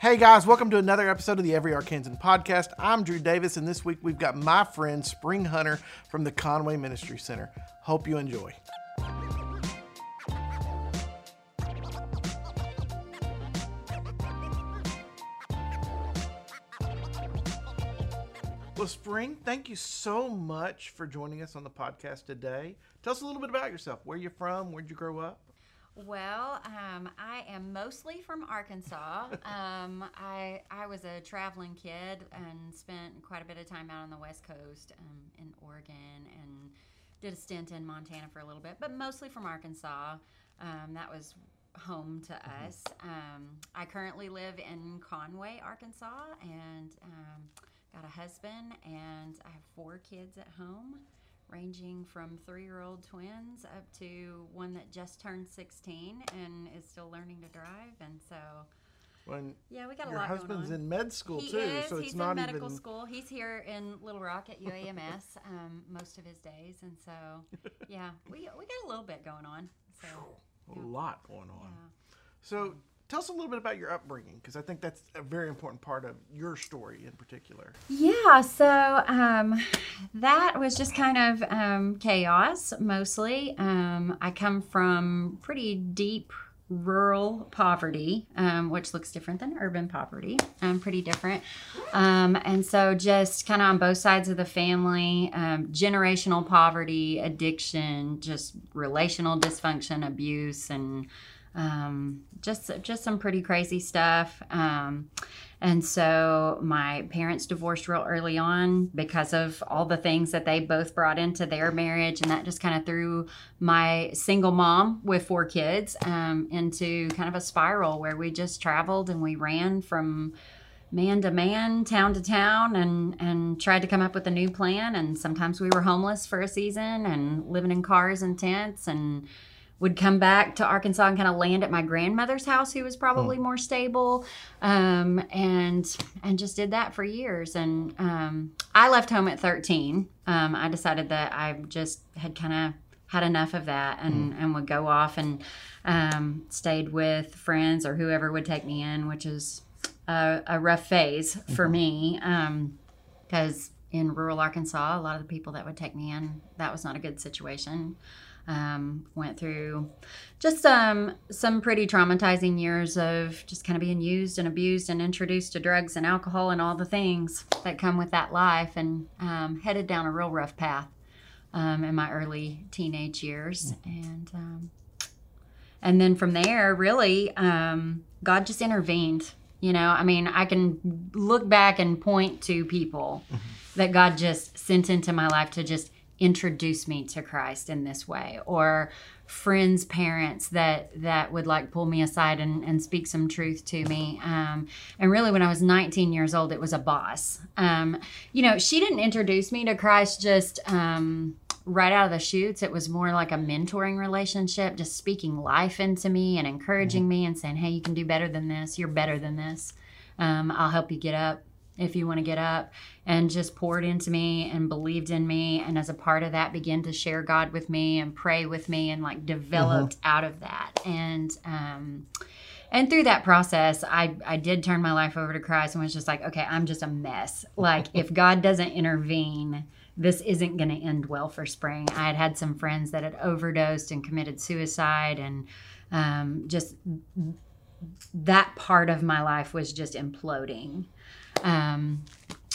Hey guys, welcome to another episode of the Every Arkansan podcast. I'm Drew Davis, and this week we've got my friend Spring Hunter from the Conway Ministry Center. Hope you enjoy. Well, Spring, thank you so much for joining us on the podcast today. Tell us a little bit about yourself. Where you from? Where'd you grow up? Well, um, I am mostly from Arkansas. um, I I was a traveling kid and spent quite a bit of time out on the West Coast um, in Oregon and did a stint in Montana for a little bit, but mostly from Arkansas. Um, that was home to us. Um, I currently live in Conway, Arkansas, and um, got a husband, and I have four kids at home ranging from three year old twins up to one that just turned 16 and is still learning to drive. And so, When yeah, we got a your lot husband's going on. in med school he too, is. so it's He's not in medical even. school. He's here in Little Rock at UAMS um, most of his days, and so yeah, we we got a little bit going on. So A lot going on. yeah. So tell us a little bit about your upbringing, because I think that's a very important part of your story in particular. Yeah, so um, that was just kind of um, chaos mostly. Um, I come from pretty deep rural poverty, um, which looks different than urban poverty. Um, pretty different. Um, and so, just kind of on both sides of the family um, generational poverty, addiction, just relational dysfunction, abuse, and um, just just some pretty crazy stuff. Um, and so my parents divorced real early on because of all the things that they both brought into their marriage, and that just kind of threw my single mom with four kids um, into kind of a spiral where we just traveled and we ran from man to man, town to town, and and tried to come up with a new plan. And sometimes we were homeless for a season and living in cars and tents and would come back to Arkansas and kind of land at my grandmother's house, who was probably more stable, um, and and just did that for years. And um, I left home at 13. Um, I decided that I just had kind of had enough of that and, and would go off and um, stayed with friends or whoever would take me in, which is a, a rough phase for me because in rural Arkansas, a lot of the people that would take me in, that was not a good situation. Um, went through just um, some pretty traumatizing years of just kind of being used and abused and introduced to drugs and alcohol and all the things that come with that life, and um, headed down a real rough path um, in my early teenage years. And um, and then from there, really, um, God just intervened. You know, I mean, I can look back and point to people that God just sent into my life to just introduce me to Christ in this way, or friends, parents that that would like pull me aside and, and speak some truth to me. Um, and really, when I was 19 years old, it was a boss. Um, you know, she didn't introduce me to Christ just. Um, right out of the chutes, it was more like a mentoring relationship, just speaking life into me and encouraging me and saying, hey, you can do better than this. You're better than this. Um, I'll help you get up if you want to get up. And just poured into me and believed in me. And as a part of that, began to share God with me and pray with me and like developed out of that. And, um, and through that process, I, I did turn my life over to Christ and was just like, okay, I'm just a mess. Like, if God doesn't intervene, this isn't going to end well for spring. I had had some friends that had overdosed and committed suicide, and um, just that part of my life was just imploding. Um,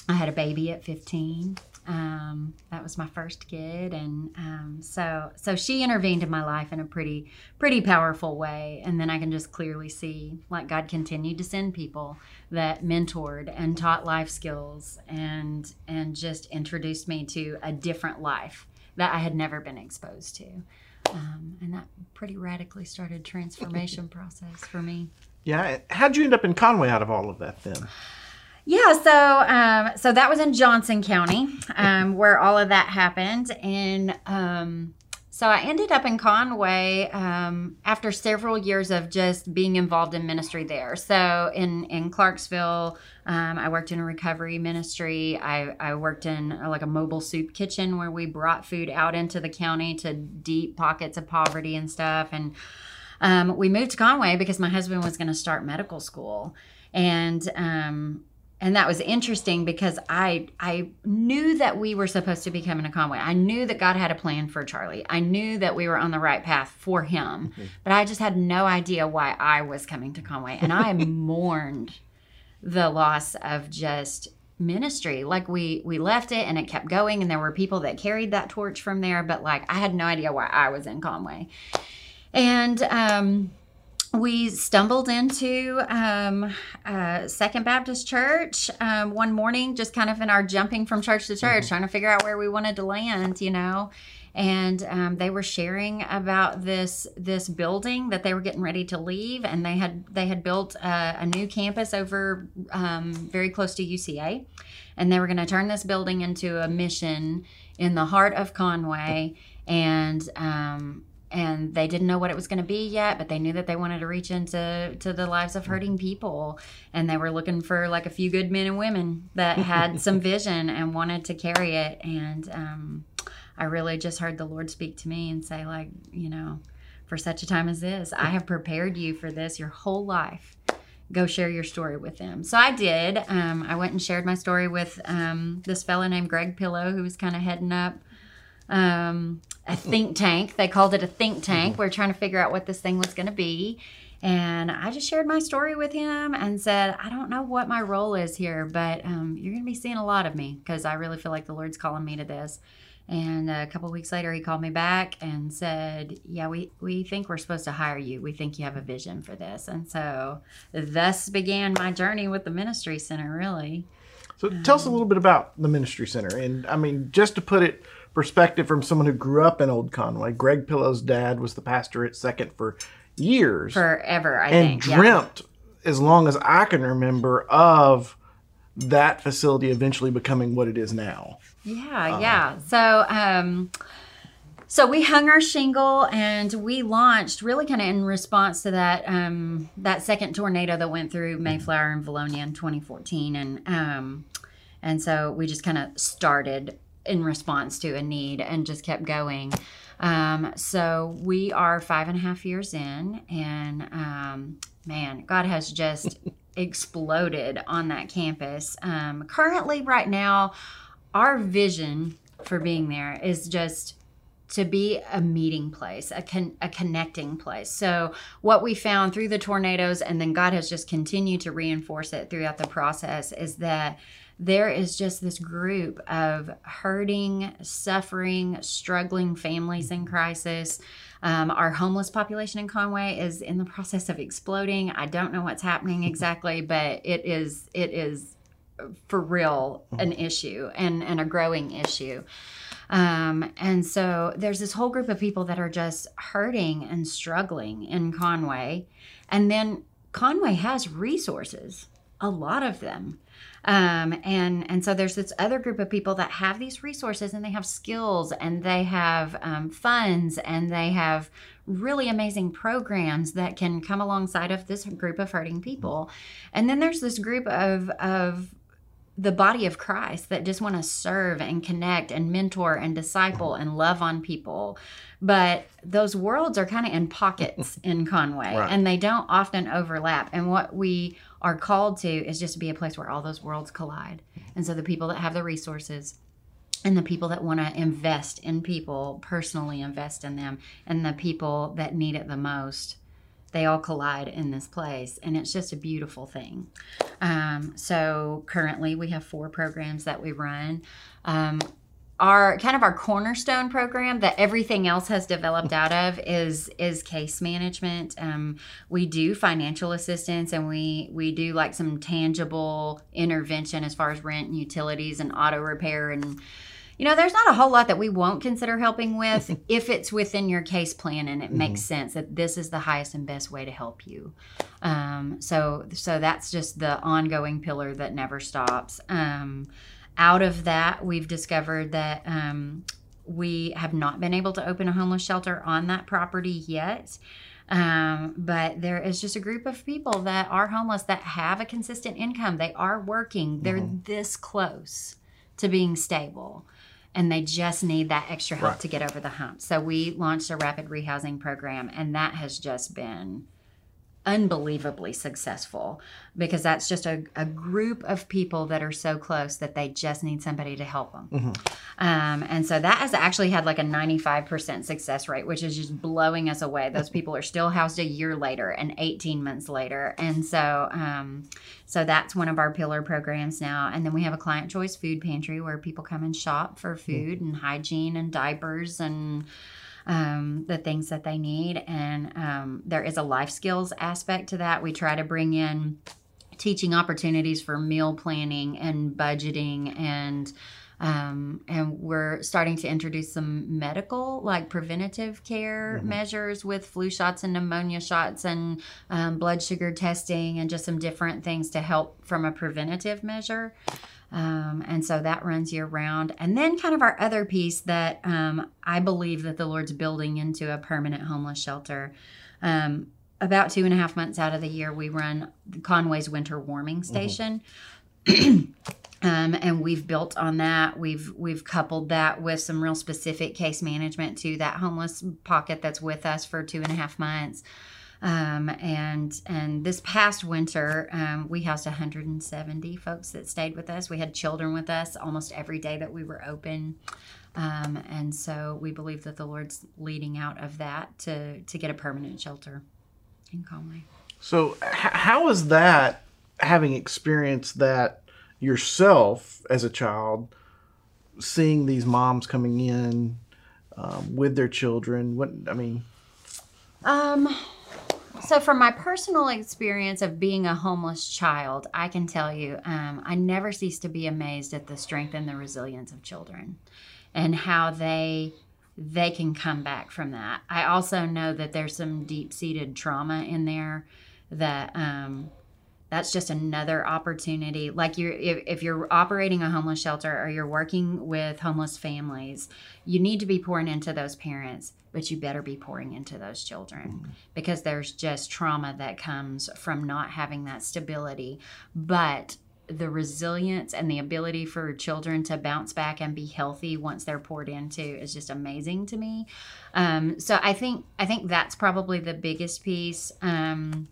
I had a baby at 15. Um, that was my first kid, and um, so so she intervened in my life in a pretty pretty powerful way. And then I can just clearly see like God continued to send people that mentored and taught life skills and and just introduced me to a different life that I had never been exposed to. Um, and that pretty radically started transformation process for me. Yeah, how'd you end up in Conway out of all of that then? Yeah, so um, so that was in Johnson County, um, where all of that happened, and um, so I ended up in Conway um, after several years of just being involved in ministry there. So in in Clarksville, um, I worked in a recovery ministry. I, I worked in uh, like a mobile soup kitchen where we brought food out into the county to deep pockets of poverty and stuff, and um, we moved to Conway because my husband was going to start medical school. and um, and that was interesting because I I knew that we were supposed to be coming to Conway. I knew that God had a plan for Charlie. I knew that we were on the right path for him, mm-hmm. but I just had no idea why I was coming to Conway, and I mourned the loss of just ministry like we we left it and it kept going and there were people that carried that torch from there but like i had no idea why i was in conway and um we stumbled into um, uh, Second Baptist Church um, one morning, just kind of in our jumping from church to church, mm-hmm. trying to figure out where we wanted to land, you know. And um, they were sharing about this this building that they were getting ready to leave, and they had they had built a, a new campus over um, very close to UCA, and they were going to turn this building into a mission in the heart of Conway, and um, and they didn't know what it was going to be yet but they knew that they wanted to reach into to the lives of hurting people. And they were looking for like a few good men and women that had some vision and wanted to carry it. And um, i really just heard the lord speak to me and say like you know for such a time as this i have prepared you for this your whole life. Go share your story with them. So i did. Um, i went and shared my story with um, this fellow named greg pillow who was kind of heading up um, a think tank. They called it a think tank. Mm-hmm. We are trying to figure out what this thing was going to be. And I just shared my story with him and said, I don't know what my role is here, but um, you're going to be seeing a lot of me because I really feel like the Lord's calling me to this. And a couple weeks later, he called me back and said, "Yeah, we we think we're supposed to hire you. We think you have a vision for this." And so, thus began my journey with the ministry center. Really. So, tell us a little bit about the ministry center, and I mean, just to put it perspective from someone who grew up in Old Conway. Greg Pillow's dad was the pastor at Second for years, forever, I and think, dreamt yeah. as long as I can remember of that facility eventually becoming what it is now. Yeah, uh, yeah. So, um, so we hung our shingle and we launched really kind of in response to that um, that second tornado that went through Mayflower and Vilonia in 2014, and um, and so we just kind of started in response to a need and just kept going. Um, so we are five and a half years in, and um, man, God has just exploded on that campus. Um, currently, right now, our vision for being there is just to be a meeting place, a, con- a connecting place. So, what we found through the tornadoes, and then God has just continued to reinforce it throughout the process, is that there is just this group of hurting, suffering, struggling families in crisis. Um, our homeless population in Conway is in the process of exploding. I don't know what's happening exactly, but it is it is for real an issue and, and a growing issue. Um, and so there's this whole group of people that are just hurting and struggling in Conway. And then Conway has resources, a lot of them. Um, and and so there's this other group of people that have these resources and they have skills and they have um, funds and they have really amazing programs that can come alongside of this group of hurting people. And then there's this group of of the body of Christ that just want to serve and connect and mentor and disciple and love on people. But those worlds are kind of in pockets in Conway right. and they don't often overlap. And what we are called to is just to be a place where all those worlds collide. And so the people that have the resources and the people that want to invest in people, personally invest in them, and the people that need it the most, they all collide in this place. And it's just a beautiful thing. Um, so currently we have four programs that we run. Um, our kind of our cornerstone program that everything else has developed out of is is case management. Um, we do financial assistance and we we do like some tangible intervention as far as rent and utilities and auto repair and you know there's not a whole lot that we won't consider helping with if it's within your case plan and it mm-hmm. makes sense that this is the highest and best way to help you um, so so that's just the ongoing pillar that never stops um, out of that, we've discovered that um, we have not been able to open a homeless shelter on that property yet. Um, but there is just a group of people that are homeless that have a consistent income. They are working, they're mm-hmm. this close to being stable. And they just need that extra help right. to get over the hump. So we launched a rapid rehousing program, and that has just been unbelievably successful because that's just a, a group of people that are so close that they just need somebody to help them. Um, and so that has actually had like a 95% success rate, which is just blowing us away. Those people are still housed a year later and 18 months later. And so, um, so that's one of our pillar programs now. And then we have a client choice food pantry where people come and shop for food and hygiene and diapers and um, the things that they need. And um, there is a life skills aspect to that. We try to bring in teaching opportunities for meal planning and budgeting and um, and we're starting to introduce some medical like preventative care measures with flu shots and pneumonia shots and um, blood sugar testing and just some different things to help from a preventative measure um, and so that runs year round. And then, kind of our other piece that um, I believe that the Lord's building into a permanent homeless shelter. Um, about two and a half months out of the year, we run Conway's Winter Warming Station. Um, and we've built on that. We've we've coupled that with some real specific case management to that homeless pocket that's with us for two and a half months. Um, and and this past winter, um, we housed 170 folks that stayed with us. We had children with us almost every day that we were open. Um, and so we believe that the Lord's leading out of that to to get a permanent shelter in Conway. So, h- how is that having experienced that yourself as a child, seeing these moms coming in um, with their children? What I mean, Um, so from my personal experience of being a homeless child, I can tell you, um, I never cease to be amazed at the strength and the resilience of children, and how they they can come back from that. I also know that there's some deep seated trauma in there that um, that's just another opportunity. Like you're if, if you're operating a homeless shelter or you're working with homeless families you need to be pouring into those parents but you better be pouring into those children because there's just trauma that comes from not having that stability. But the resilience and the ability for children to bounce back and be healthy once they're poured into is just amazing to me. Um, so i think i think that's probably the biggest piece um,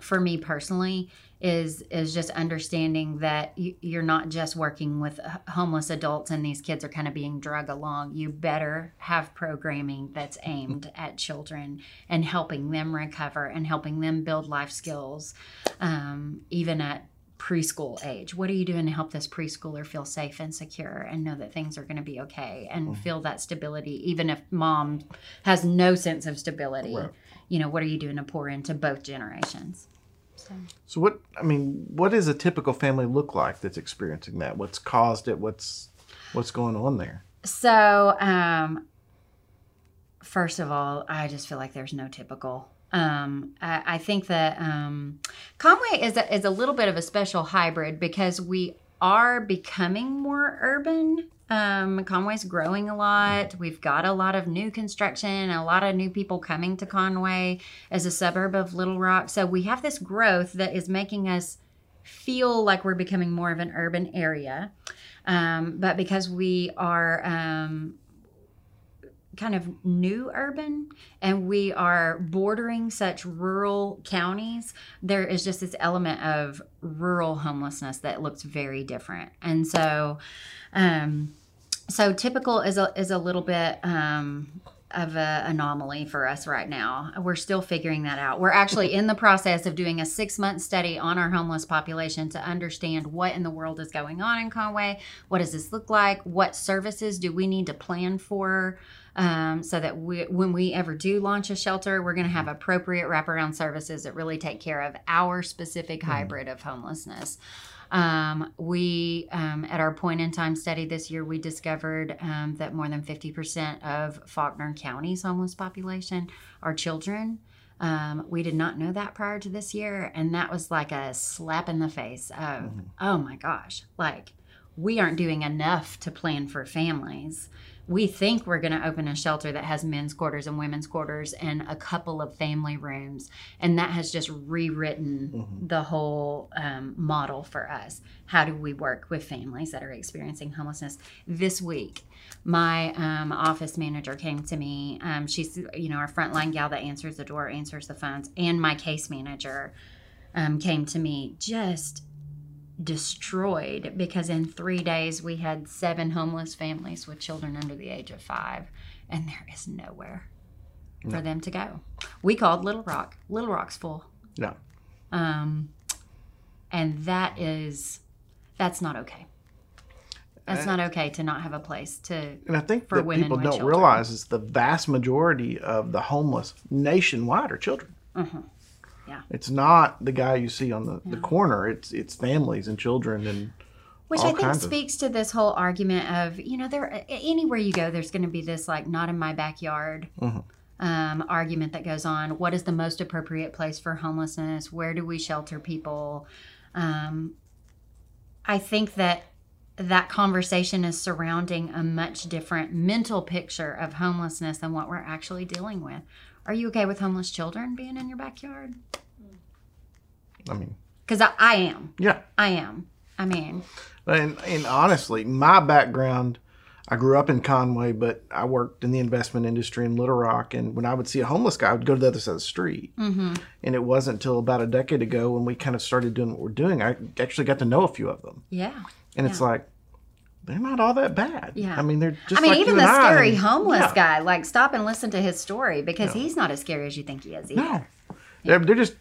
for me personally is is just understanding that you, you're not just working with homeless adults and these kids are kind of being drug along. You better have programming that's aimed at children and helping them recover and helping them build life skills um, even at preschool age. What are you doing to help this preschooler feel safe and secure and know that things are going to be okay and feel that stability even if mom has no sense of stability? Right. you know what are you doing to pour into both generations so so what I mean, what does a typical family look like that's experiencing that? What's caused it? What's what's going on there? So, um, first of all, I just feel like there's no typical. Um, I, I think that um, Conway is a, is a little bit of a special hybrid because we are becoming more urban. Um, Conway's growing a lot. We've got a lot of new construction, a lot of new people coming to Conway as a suburb of Little Rock. So we have this growth that is making us feel like we're becoming more of an urban area. Um, but because we are um, kind of new urban and we are bordering such rural counties, there is just this element of rural homelessness that looks very different. And so, um, so typical is a is a little bit um, of an anomaly for us right now. We're still figuring that out. We're actually in the process of doing a six month study on our homeless population to understand what in the world is going on in Conway. What does this look like? What services do we need to plan for? Um, so that we, when we ever do launch a shelter, we're going to have appropriate wraparound services that really take care of our specific hybrid of homelessness. Um, we, um, at our point in time study this year, we discovered um, that more than 50% of Faulkner County's homeless population are children. Um, we did not know that prior to this year. And that was like a slap in the face of, oh my gosh, like we aren't doing enough to plan for families we think we're going to open a shelter that has men's quarters and women's quarters and a couple of family rooms. And that has just rewritten Mhm. the whole um, model for us. How do we work with families that are experiencing homelessness? This week my um, office manager came to me. Um, she's you know our frontline gal that answers the door answers the phones and my case manager um, came to me just destroyed because in three days we had seven homeless families with children under the age of five, and there is nowhere for them to go. We called Little Rock. Little Rock's full. No. Um, and that is, that's not okay. That's not okay to not have a place to. And I think For that women people don't children. realize is the vast majority of the homeless nationwide are children. Mhm. Yeah. It's not the guy you see on the, the corner. It's it's families and children and Which I think kinds of- speaks to this whole argument of, you know, there anywhere you go, there's going to be this like not in my backyard Mhm. um, argument that goes on. What is the most appropriate place for homelessness? Where do we shelter people? Um, I think that that conversation is surrounding a much different mental picture of homelessness than what we're actually dealing with. Are you okay with homeless children being in your backyard? I mean, Because I, I am. yeah. I am. I mean, And, and honestly, my background, I grew up in Conway, but I worked in the investment industry in Little Rock. And when I would see a homeless guy, I would go to the other side of the street. mm-hmm. And it wasn't until about a decade ago when we kind of started doing what we're doing, I actually got to know a few of them. yeah. And it's like, they're not all that bad. Yeah. I mean, they're just I mean, like even the I. scary homeless yeah. guy, like, stop and listen to his story because he's not as scary as you think he is. Either. No. They're, they're just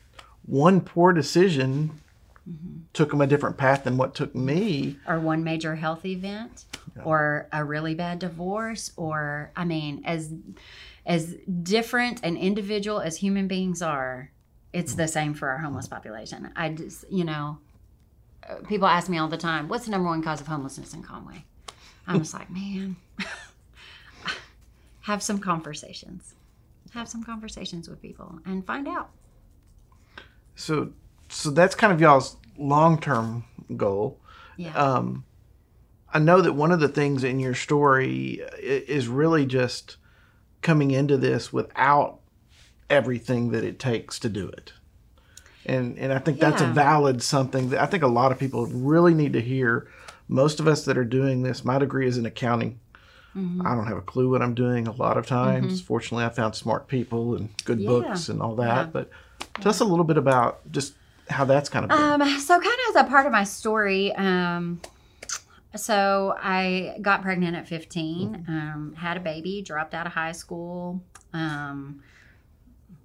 one poor decision Mm-hmm. took them a different path than what took me. Or one major health event, or a really bad divorce, or I mean, as as different and individual as human beings are, it's the same for our homeless population. I just, you know, people ask me all the time, "What's the number one cause of homelessness in Conway?" I'm just like, man, have some conversations, have some conversations with people, and find out. So, so that's kind of y'all's long term goal. Yeah. Um, I know that one of the things in your story is really just coming into this without everything that it takes to do it. And and I think that's a valid something that I think a lot of people really need to hear. Most of us that are doing this, my degree is in accounting. Mm-hmm. I don't have a clue what I'm doing a lot of times. Fortunately, I found smart people and good Yeah. books and all that. Yeah. But tell us a little bit about just how that's kind of been. Um, so kind of as a part of my story, um, so I got pregnant at 15, um, had a baby, dropped out of high school, um,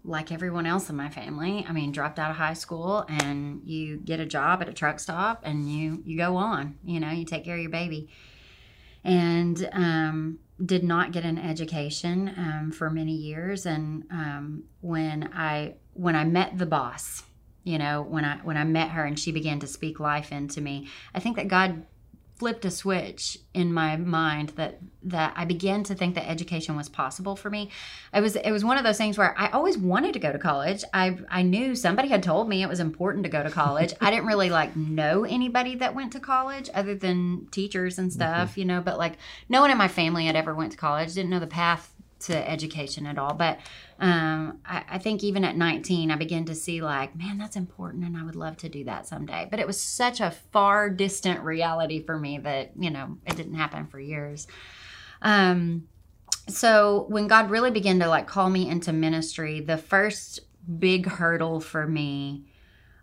like everyone else in my family. I mean, dropped out of high school and you get a job at a truck stop and you you go on. You know, you take care of your baby, and um, did not get an education um, for many years. And um, when I when I met the boss you know when i when i met her and she began to speak life into me i think that god flipped a switch in my mind that that i began to think that education was possible for me. It was it was one of those things where i always wanted to go to college. I i knew somebody had told me it was important to go to college. I didn't really like know anybody that went to college other than teachers and mm-hmm. stuff you know but like no one in my family had ever went to college didn't know the path to education at all. But um, I, I think even at 19 i began to see like man that's important and i would love to do that someday. But it was such a far distant reality for me that you know it didn't happen for years. Um, so when god really began to like call me into ministry the first big hurdle for me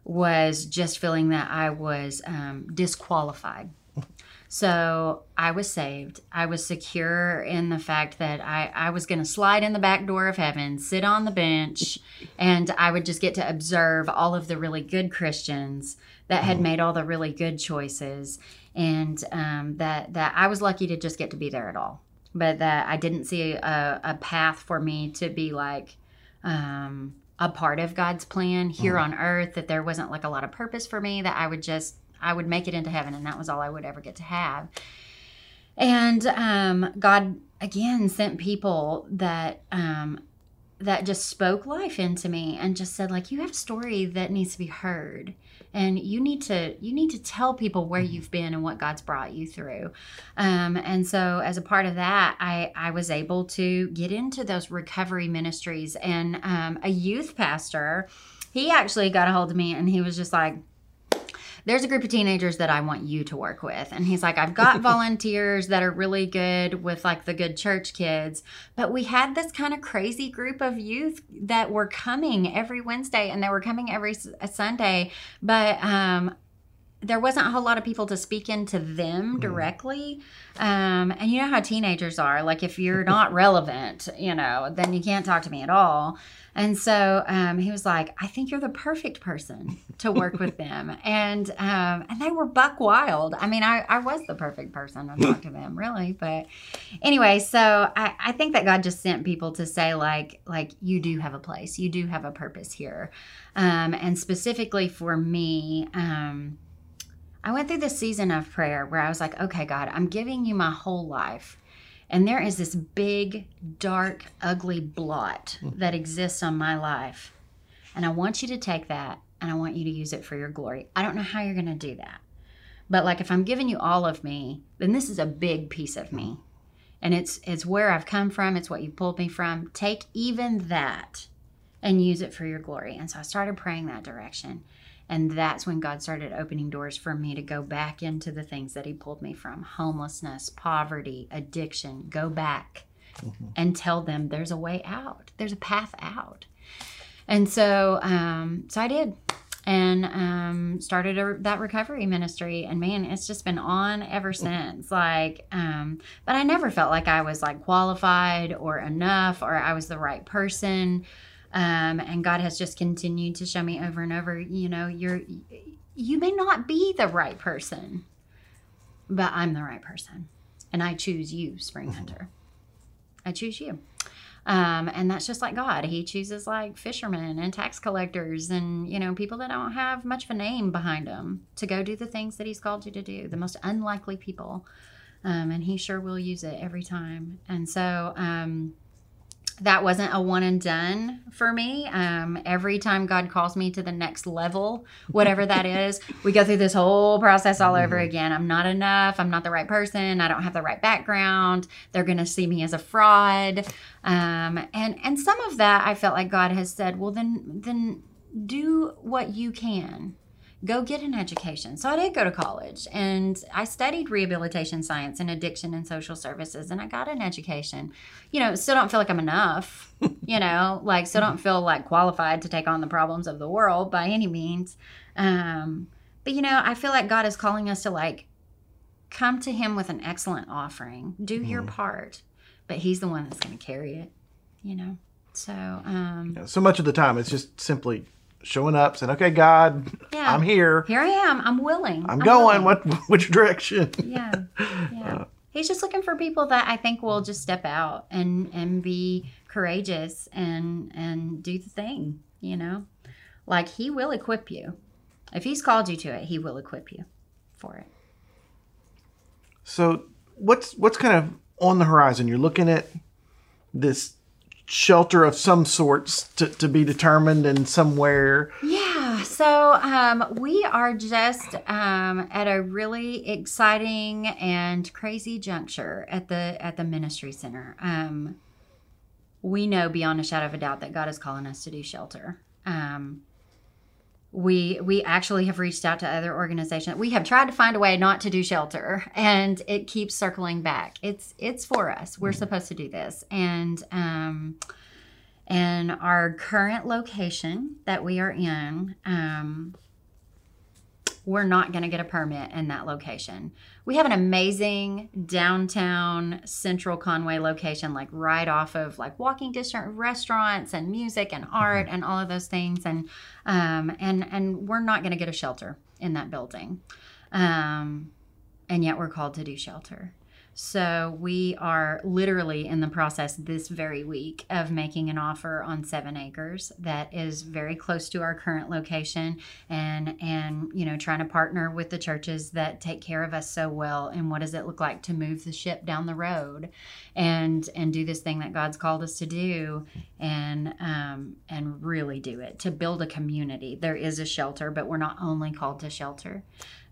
was just feeling that i was um, disqualified so I was saved. I was secure in the fact that I, I was going to slide in the back door of heaven, sit on the bench, and I would just get to observe all of the really good Christians that had made all the really good choices, and um, that that I was lucky to just get to be there at all. But that I didn't see a, a path for me to be like um, a part of God's plan here on earth. That there wasn't like a lot of purpose for me. That I would just I would make it into heaven, and that was all I would ever get to have. And um, God again sent people that um, that just spoke life into me and just said like, you have a story that needs to be heard, and you need to you need to tell people where you've been and what god's brought you through um, and so as a part of that i i was able to get into those recovery ministries and um, a youth pastor he actually got a hold of me and he was just like there's a group of teenagers that I want you to work with. And he's like, I've got volunteers that are really good with like the good church kids. But we had this kind of crazy group of youth that were coming every Wednesday and they were coming every Sunday. But um, there wasn't a whole lot of people to speak into them mm-hmm. directly. Um, and you know how teenagers are. Like, if you're not relevant, you know, then you can't talk to me at all. And so um, he was like, I think you're the perfect person to work with them. And um, and they were buck wild. I mean, I, I was the perfect person to talk to them, really. But anyway, so I, I think that God just sent people to say, like, like you do have a place, you do have a purpose here. Um, and specifically for me, um, I went through this season of prayer where I was like, okay, God, I'm giving you my whole life. And there is this big, dark, ugly blot hmm. that exists on my life. And I want you to take that and I want you to use it for your glory. I don't know how you're going to do that. But like if I'm giving you all of me, then this is a big piece of me. And it's it's where I've come from, it's what you pulled me from. Take even that and use it for your glory. And so I started praying that direction. And that's when God started opening doors for me to go back into the things that He pulled me from homelessness, poverty, addiction. Go back mm-hmm. and tell them there's a way out, there's a path out. And so, um, so I did and um, started a, that recovery ministry and man it's just been on ever mm-hmm. since like um, but i never felt like i was like qualified or enough or i was the right person um, and God has just continued to show me over and over, you know, you're you may not be the right person, but I'm the right person. And I choose you, Spring mm-hmm. Hunter. I choose you. Um, and that's just like God. He chooses like fishermen and tax collectors and, you know, people that don't have much of a name behind them to go do the things that He's called you to do, the most unlikely people. Um, and He sure will use it every time. And so, um, that wasn't a one and done for me. Um, every time God calls me to the next level, whatever that is, we go through this whole process all over mm-hmm. again. I'm not enough. I'm not the right person. I don't have the right background. They're going to see me as a fraud. Um, and and some of that I felt like God has said, well, then then do what you can go get an education. So I did go to college and I studied rehabilitation science and addiction and social services and I got an education. You know, still don't feel like I'm enough, you know, like still don't feel like qualified to take on the problems of the world by any means. Um, but you know, I feel like God is calling us to like come to him with an excellent offering. Do mm. your part. But he's the one that's going to carry it, you know. So, um, yeah, so much of the time it's just simply showing up, saying, "Okay, God, yeah. I'm here. Here I am. I'm willing. I'm, I'm going. Willing. What which direction?" Yeah, yeah. Uh, He's just looking for people that I think will just step out and and be courageous and and do the thing. You know, like He will equip you. If He's called you to it, He will equip you for it. So, what's what's kind of on the horizon? You're looking at this shelter of some sorts to, to be determined and somewhere. Yeah. So um, we are just um, at a really exciting and crazy juncture at the at the ministry center. Um, we know beyond a shadow of a doubt that God is calling us to do shelter. Um, we we actually have reached out to other organizations. We have tried to find a way not to do shelter and it keeps circling back. It's it's for us. We're mm-hmm. supposed to do this. And um and our current location that we are in um we're not going to get a permit in that location. We have an amazing downtown central Conway location, like right off of like walking distance restaurants and music and art mm-hmm. and all of those things. And um, and and we're not going to get a shelter in that building, um, and yet we're called to do shelter. So we are literally in the process this very week of making an offer on seven acres that is very close to our current location and and you know trying to partner with the churches that take care of us so well and what does it look like to move the ship down the road and and do this thing that God's called us to do and um, and really do it to build a community. There is a shelter, but we're not only called to shelter.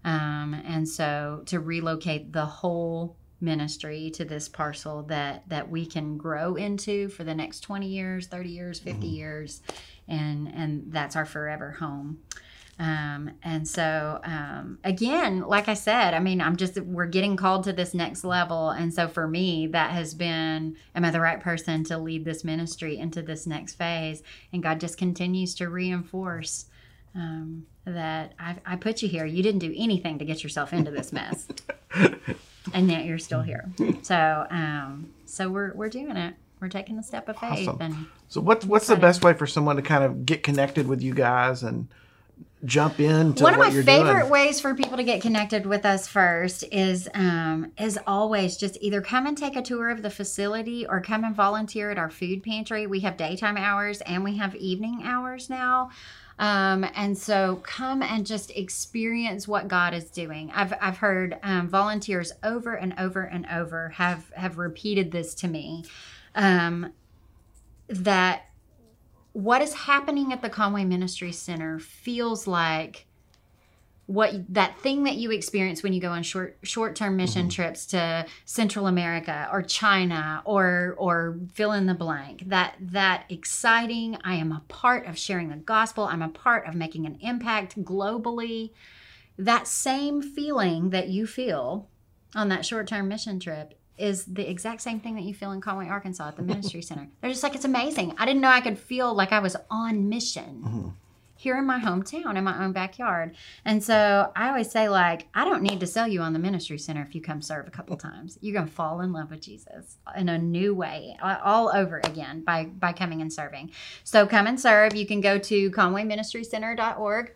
Um, and so to relocate the whole ministry to this parcel that that we can grow into for the next 20 years 30 years 50 mm-hmm. years and and that's our forever home. Um, and so um, again like i said i mean i'm just we're getting called to this next level. And so for me that has been am i the right person to lead this ministry into this next phase? And god just continues to reinforce um, that I, I put you here. You didn't do anything to get yourself into this mess and yet you're still here. So, um, so we're we're doing it. We're taking the step of faith. Awesome. And so, what's what's the best way for someone to kind of get connected with you guys and jump into one of my favorite doing? ways for people to get connected with us first is um, is always just either come and take a tour of the facility or come and volunteer at our food pantry we have daytime hours and we have evening hours now um, and so come and just experience what God is doing. I've, I've heard um, volunteers over and over and over have, have repeated this to me um, that what is happening at the Conway Ministry Center feels like what that thing that you experience when you go on short short-term mission mm-hmm. trips to Central America or China or or fill in the blank that that exciting I am a part of sharing the gospel I'm a part of making an impact globally that same feeling that you feel on that short-term mission trip is the exact same thing that you feel in Conway, Arkansas at the ministry center. They're just like, it's amazing. I didn't know I could feel like I was on mission. Mm-hmm here in my hometown in my own backyard. And so I always say, like, I don't need to sell you on the ministry center if you come serve a couple times. You're gonna fall in love with Jesus in a new way, all over again by by coming and serving. So come and serve. You can go to conwayministrycenter.org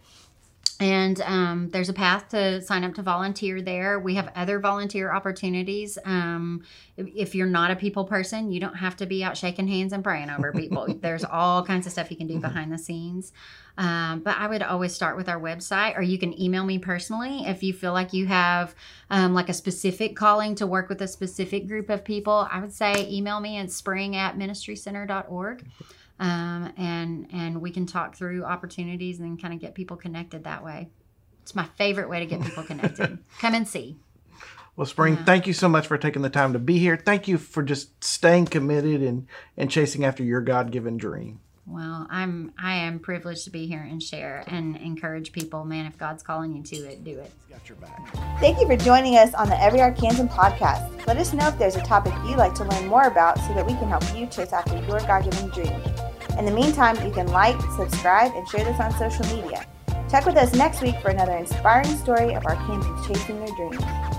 and um, there's a path to sign up to volunteer there. We have other volunteer opportunities. Um, if you're not a people person, you don't have to be out shaking hands and praying over people. there's all kinds of stuff you can do behind the scenes. Um, but I would always start with our website, or you can email me personally if you feel like you have um, like a specific calling to work with a specific group of people. I would say email me at spring at ministrycenter.org um, and and we can talk through opportunities and kind of get people connected that way. It's my favorite way to get people connected. Come and see. Well, Spring, yeah. thank you so much for taking the time to be here. Thank you for just staying committed and and chasing after your God given dream. Well, I'm I am privileged to be here and share and encourage people. Man, if God's calling you to it, do it. Got your back. Thank you for joining us on the Every Arkansan podcast. Let us know if there's a topic you'd like to learn more about so that we can help you chase after your God-given dream. In the meantime, you can like, subscribe, and share this on social media. Check with us next week for another inspiring story of our campers chasing their dreams.